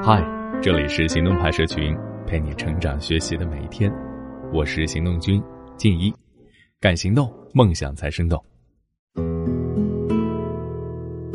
嗨，这里是行动派社群，陪你成长学习的每一天。我是行动君静一，敢行动，梦想才生动。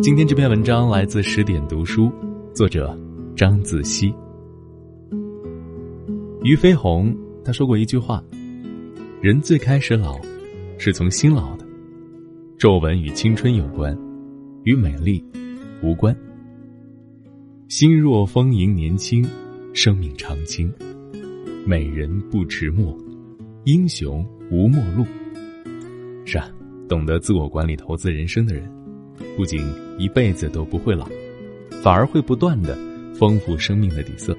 今天这篇文章来自十点读书，作者张子熙。俞飞鸿他说过一句话：“人最开始老，是从心老的。皱纹与青春有关，与美丽无关。”心若丰盈年轻，生命长青。美人不迟暮，英雄无末路。是啊，懂得自我管理、投资人生的人，不仅一辈子都不会老，反而会不断的丰富生命的底色。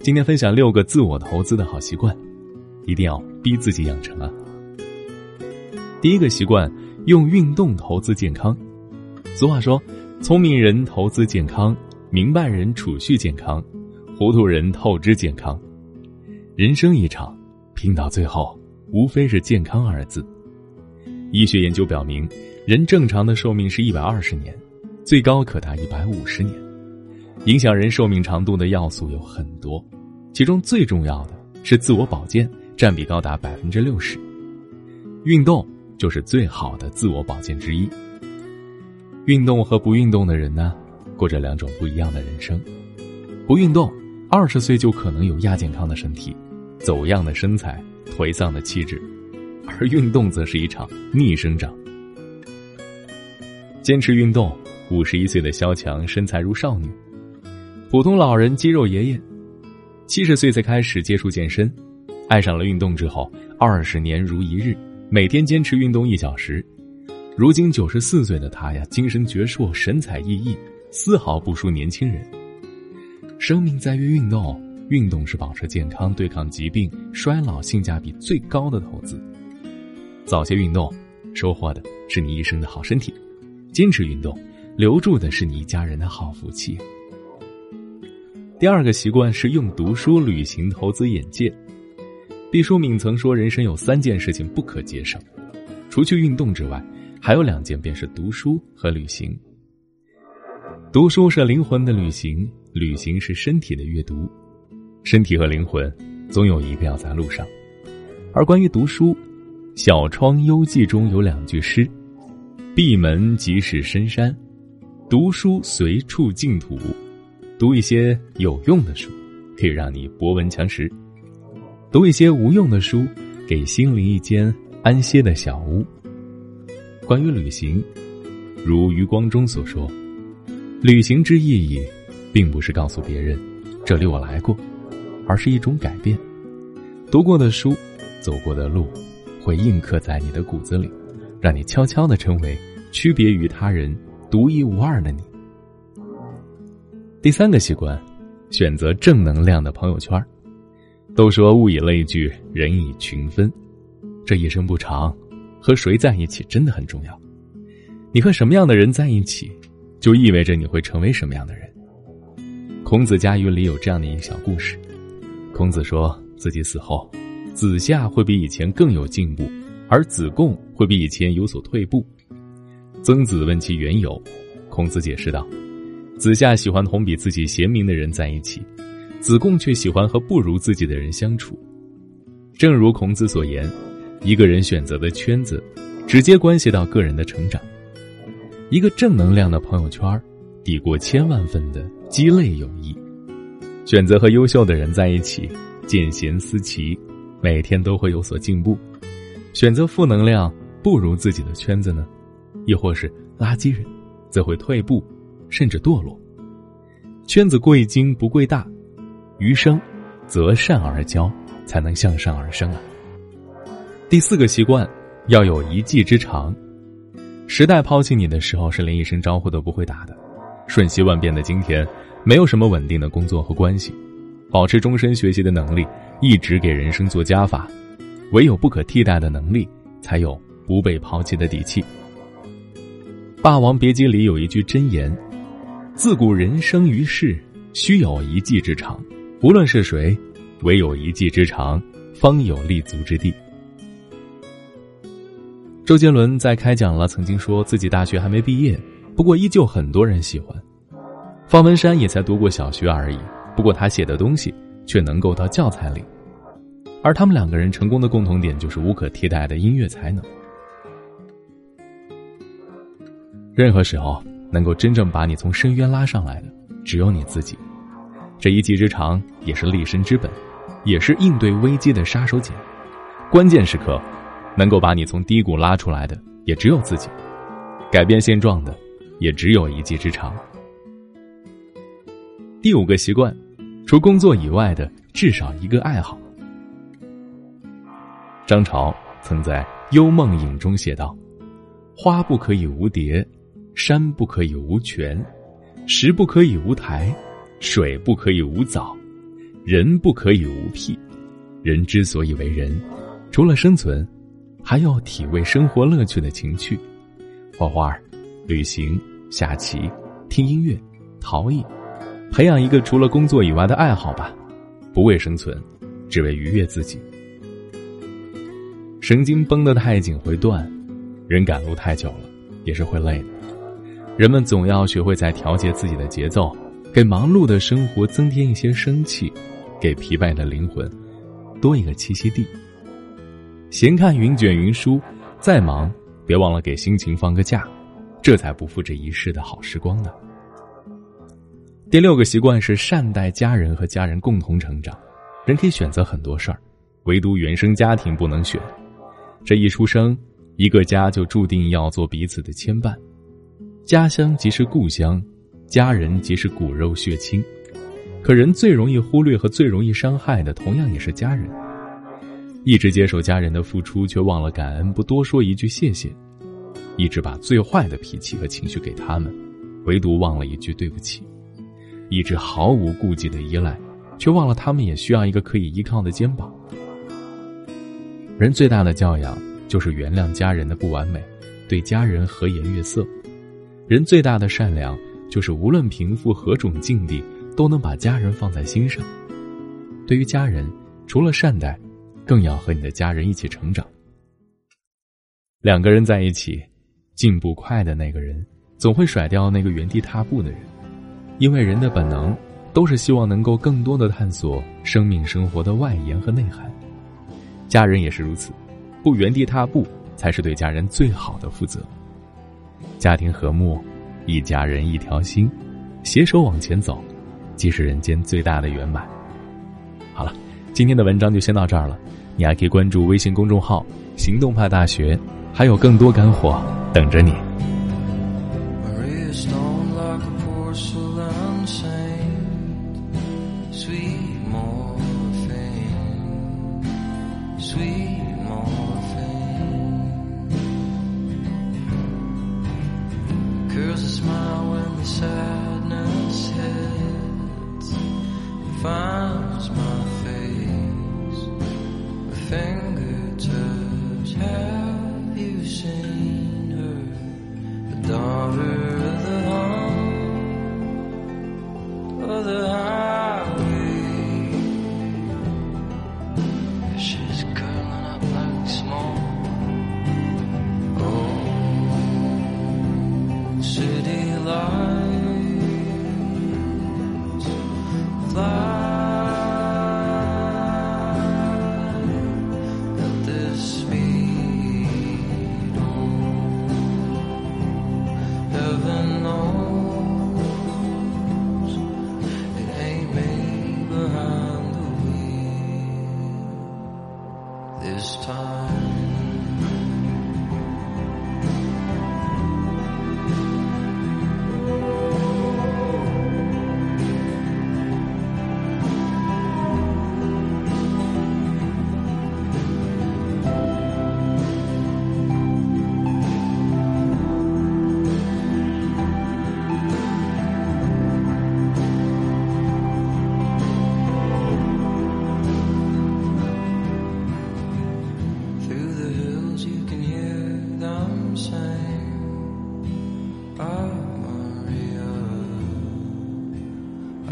今天分享六个自我投资的好习惯，一定要逼自己养成啊！第一个习惯，用运动投资健康。俗话说，聪明人投资健康。明白人储蓄健康，糊涂人透支健康。人生一场，拼到最后，无非是健康二字。医学研究表明，人正常的寿命是一百二十年，最高可达一百五十年。影响人寿命长度的要素有很多，其中最重要的是自我保健，占比高达百分之六十。运动就是最好的自我保健之一。运动和不运动的人呢？过着两种不一样的人生，不运动，二十岁就可能有亚健康的身体、走样的身材、颓丧的气质；而运动则是一场逆生长。坚持运动，五十一岁的萧强身材如少女；普通老人肌肉爷爷，七十岁才开始接触健身，爱上了运动之后，二十年如一日，每天坚持运动一小时。如今九十四岁的他呀，精神矍铄，神采奕奕。丝毫不输年轻人。生命在于运动，运动是保持健康、对抗疾病、衰老性价比最高的投资。早些运动，收获的是你一生的好身体；坚持运动，留住的是你一家人的好福气。第二个习惯是用读书、旅行投资眼界。毕淑敏曾说：“人生有三件事情不可节省，除去运动之外，还有两件，便是读书和旅行。”读书是灵魂的旅行，旅行是身体的阅读，身体和灵魂总有一个要在路上。而关于读书，《小窗幽记》中有两句诗：“闭门即是深山，读书随处净土。”读一些有用的书，可以让你博闻强识；读一些无用的书，给心灵一间安歇的小屋。关于旅行，如余光中所说。旅行之意义，并不是告诉别人“这里我来过”，而是一种改变。读过的书，走过的路，会印刻在你的骨子里，让你悄悄的成为区别于他人、独一无二的你。第三个习惯，选择正能量的朋友圈。都说物以类聚，人以群分，这一生不长，和谁在一起真的很重要。你和什么样的人在一起？就意味着你会成为什么样的人。孔子家语里有这样的一个小故事：孔子说自己死后，子夏会比以前更有进步，而子贡会比以前有所退步。曾子问其缘由，孔子解释道：子夏喜欢同比自己贤明的人在一起，子贡却喜欢和不如自己的人相处。正如孔子所言，一个人选择的圈子，直接关系到个人的成长。一个正能量的朋友圈，抵过千万份的鸡肋友谊。选择和优秀的人在一起，见贤思齐，每天都会有所进步。选择负能量、不如自己的圈子呢，亦或是垃圾人，则会退步，甚至堕落。圈子贵精不贵大，余生择善而交，才能向上而生啊。第四个习惯，要有一技之长。时代抛弃你的时候，是连一声招呼都不会打的。瞬息万变的今天，没有什么稳定的工作和关系。保持终身学习的能力，一直给人生做加法。唯有不可替代的能力，才有不被抛弃的底气。《霸王别姬》里有一句真言：“自古人生于世，须有一技之长。无论是谁，唯有一技之长，方有立足之地。”周杰伦在开讲了，曾经说自己大学还没毕业，不过依旧很多人喜欢。方文山也才读过小学而已，不过他写的东西却能够到教材里。而他们两个人成功的共同点就是无可替代的音乐才能。任何时候能够真正把你从深渊拉上来的，只有你自己。这一技之长也是立身之本，也是应对危机的杀手锏。关键时刻，能够把你从低谷拉出来的，也只有自己。改变现状的，也只有一技之长。第五个习惯，除工作以外的至少一个爱好。张潮曾在《幽梦影》中写道：“花不可以无蝶，山不可以无泉，石不可以无台，水不可以无藻，人不可以无癖。人之所以为人，除了生存，还要体味生活乐趣的情趣，画画、旅行、下棋、听音乐、陶艺。”培养一个除了工作以外的爱好吧，不为生存，只为愉悦自己。神经绷得太紧会断，人赶路太久了也是会累的。人们总要学会在调节自己的节奏，给忙碌的生活增添一些生气，给疲惫的灵魂多一个栖息地。闲看云卷云舒，再忙别忘了给心情放个假，这才不负这一世的好时光呢。第六个习惯是善待家人和家人共同成长。人可以选择很多事儿，唯独原生家庭不能选。这一出生，一个家就注定要做彼此的牵绊。家乡即是故乡，家人即是骨肉血亲。可人最容易忽略和最容易伤害的，同样也是家人。一直接受家人的付出，却忘了感恩，不多说一句谢谢；一直把最坏的脾气和情绪给他们，唯独忘了一句对不起。一直毫无顾忌的依赖，却忘了他们也需要一个可以依靠的肩膀。人最大的教养就是原谅家人的不完美，对家人和颜悦色。人最大的善良就是无论平复何种境地，都能把家人放在心上。对于家人，除了善待，更要和你的家人一起成长。两个人在一起，进步快的那个人，总会甩掉那个原地踏步的人。因为人的本能都是希望能够更多的探索生命生活的外延和内涵，家人也是如此，不原地踏步才是对家人最好的负责。家庭和睦，一家人一条心，携手往前走，即是人间最大的圆满。好了，今天的文章就先到这儿了，你还可以关注微信公众号“行动派大学”，还有更多干货等着你。daughter the heart.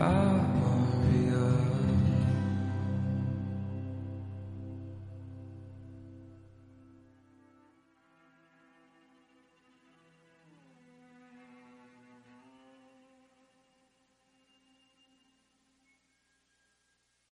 I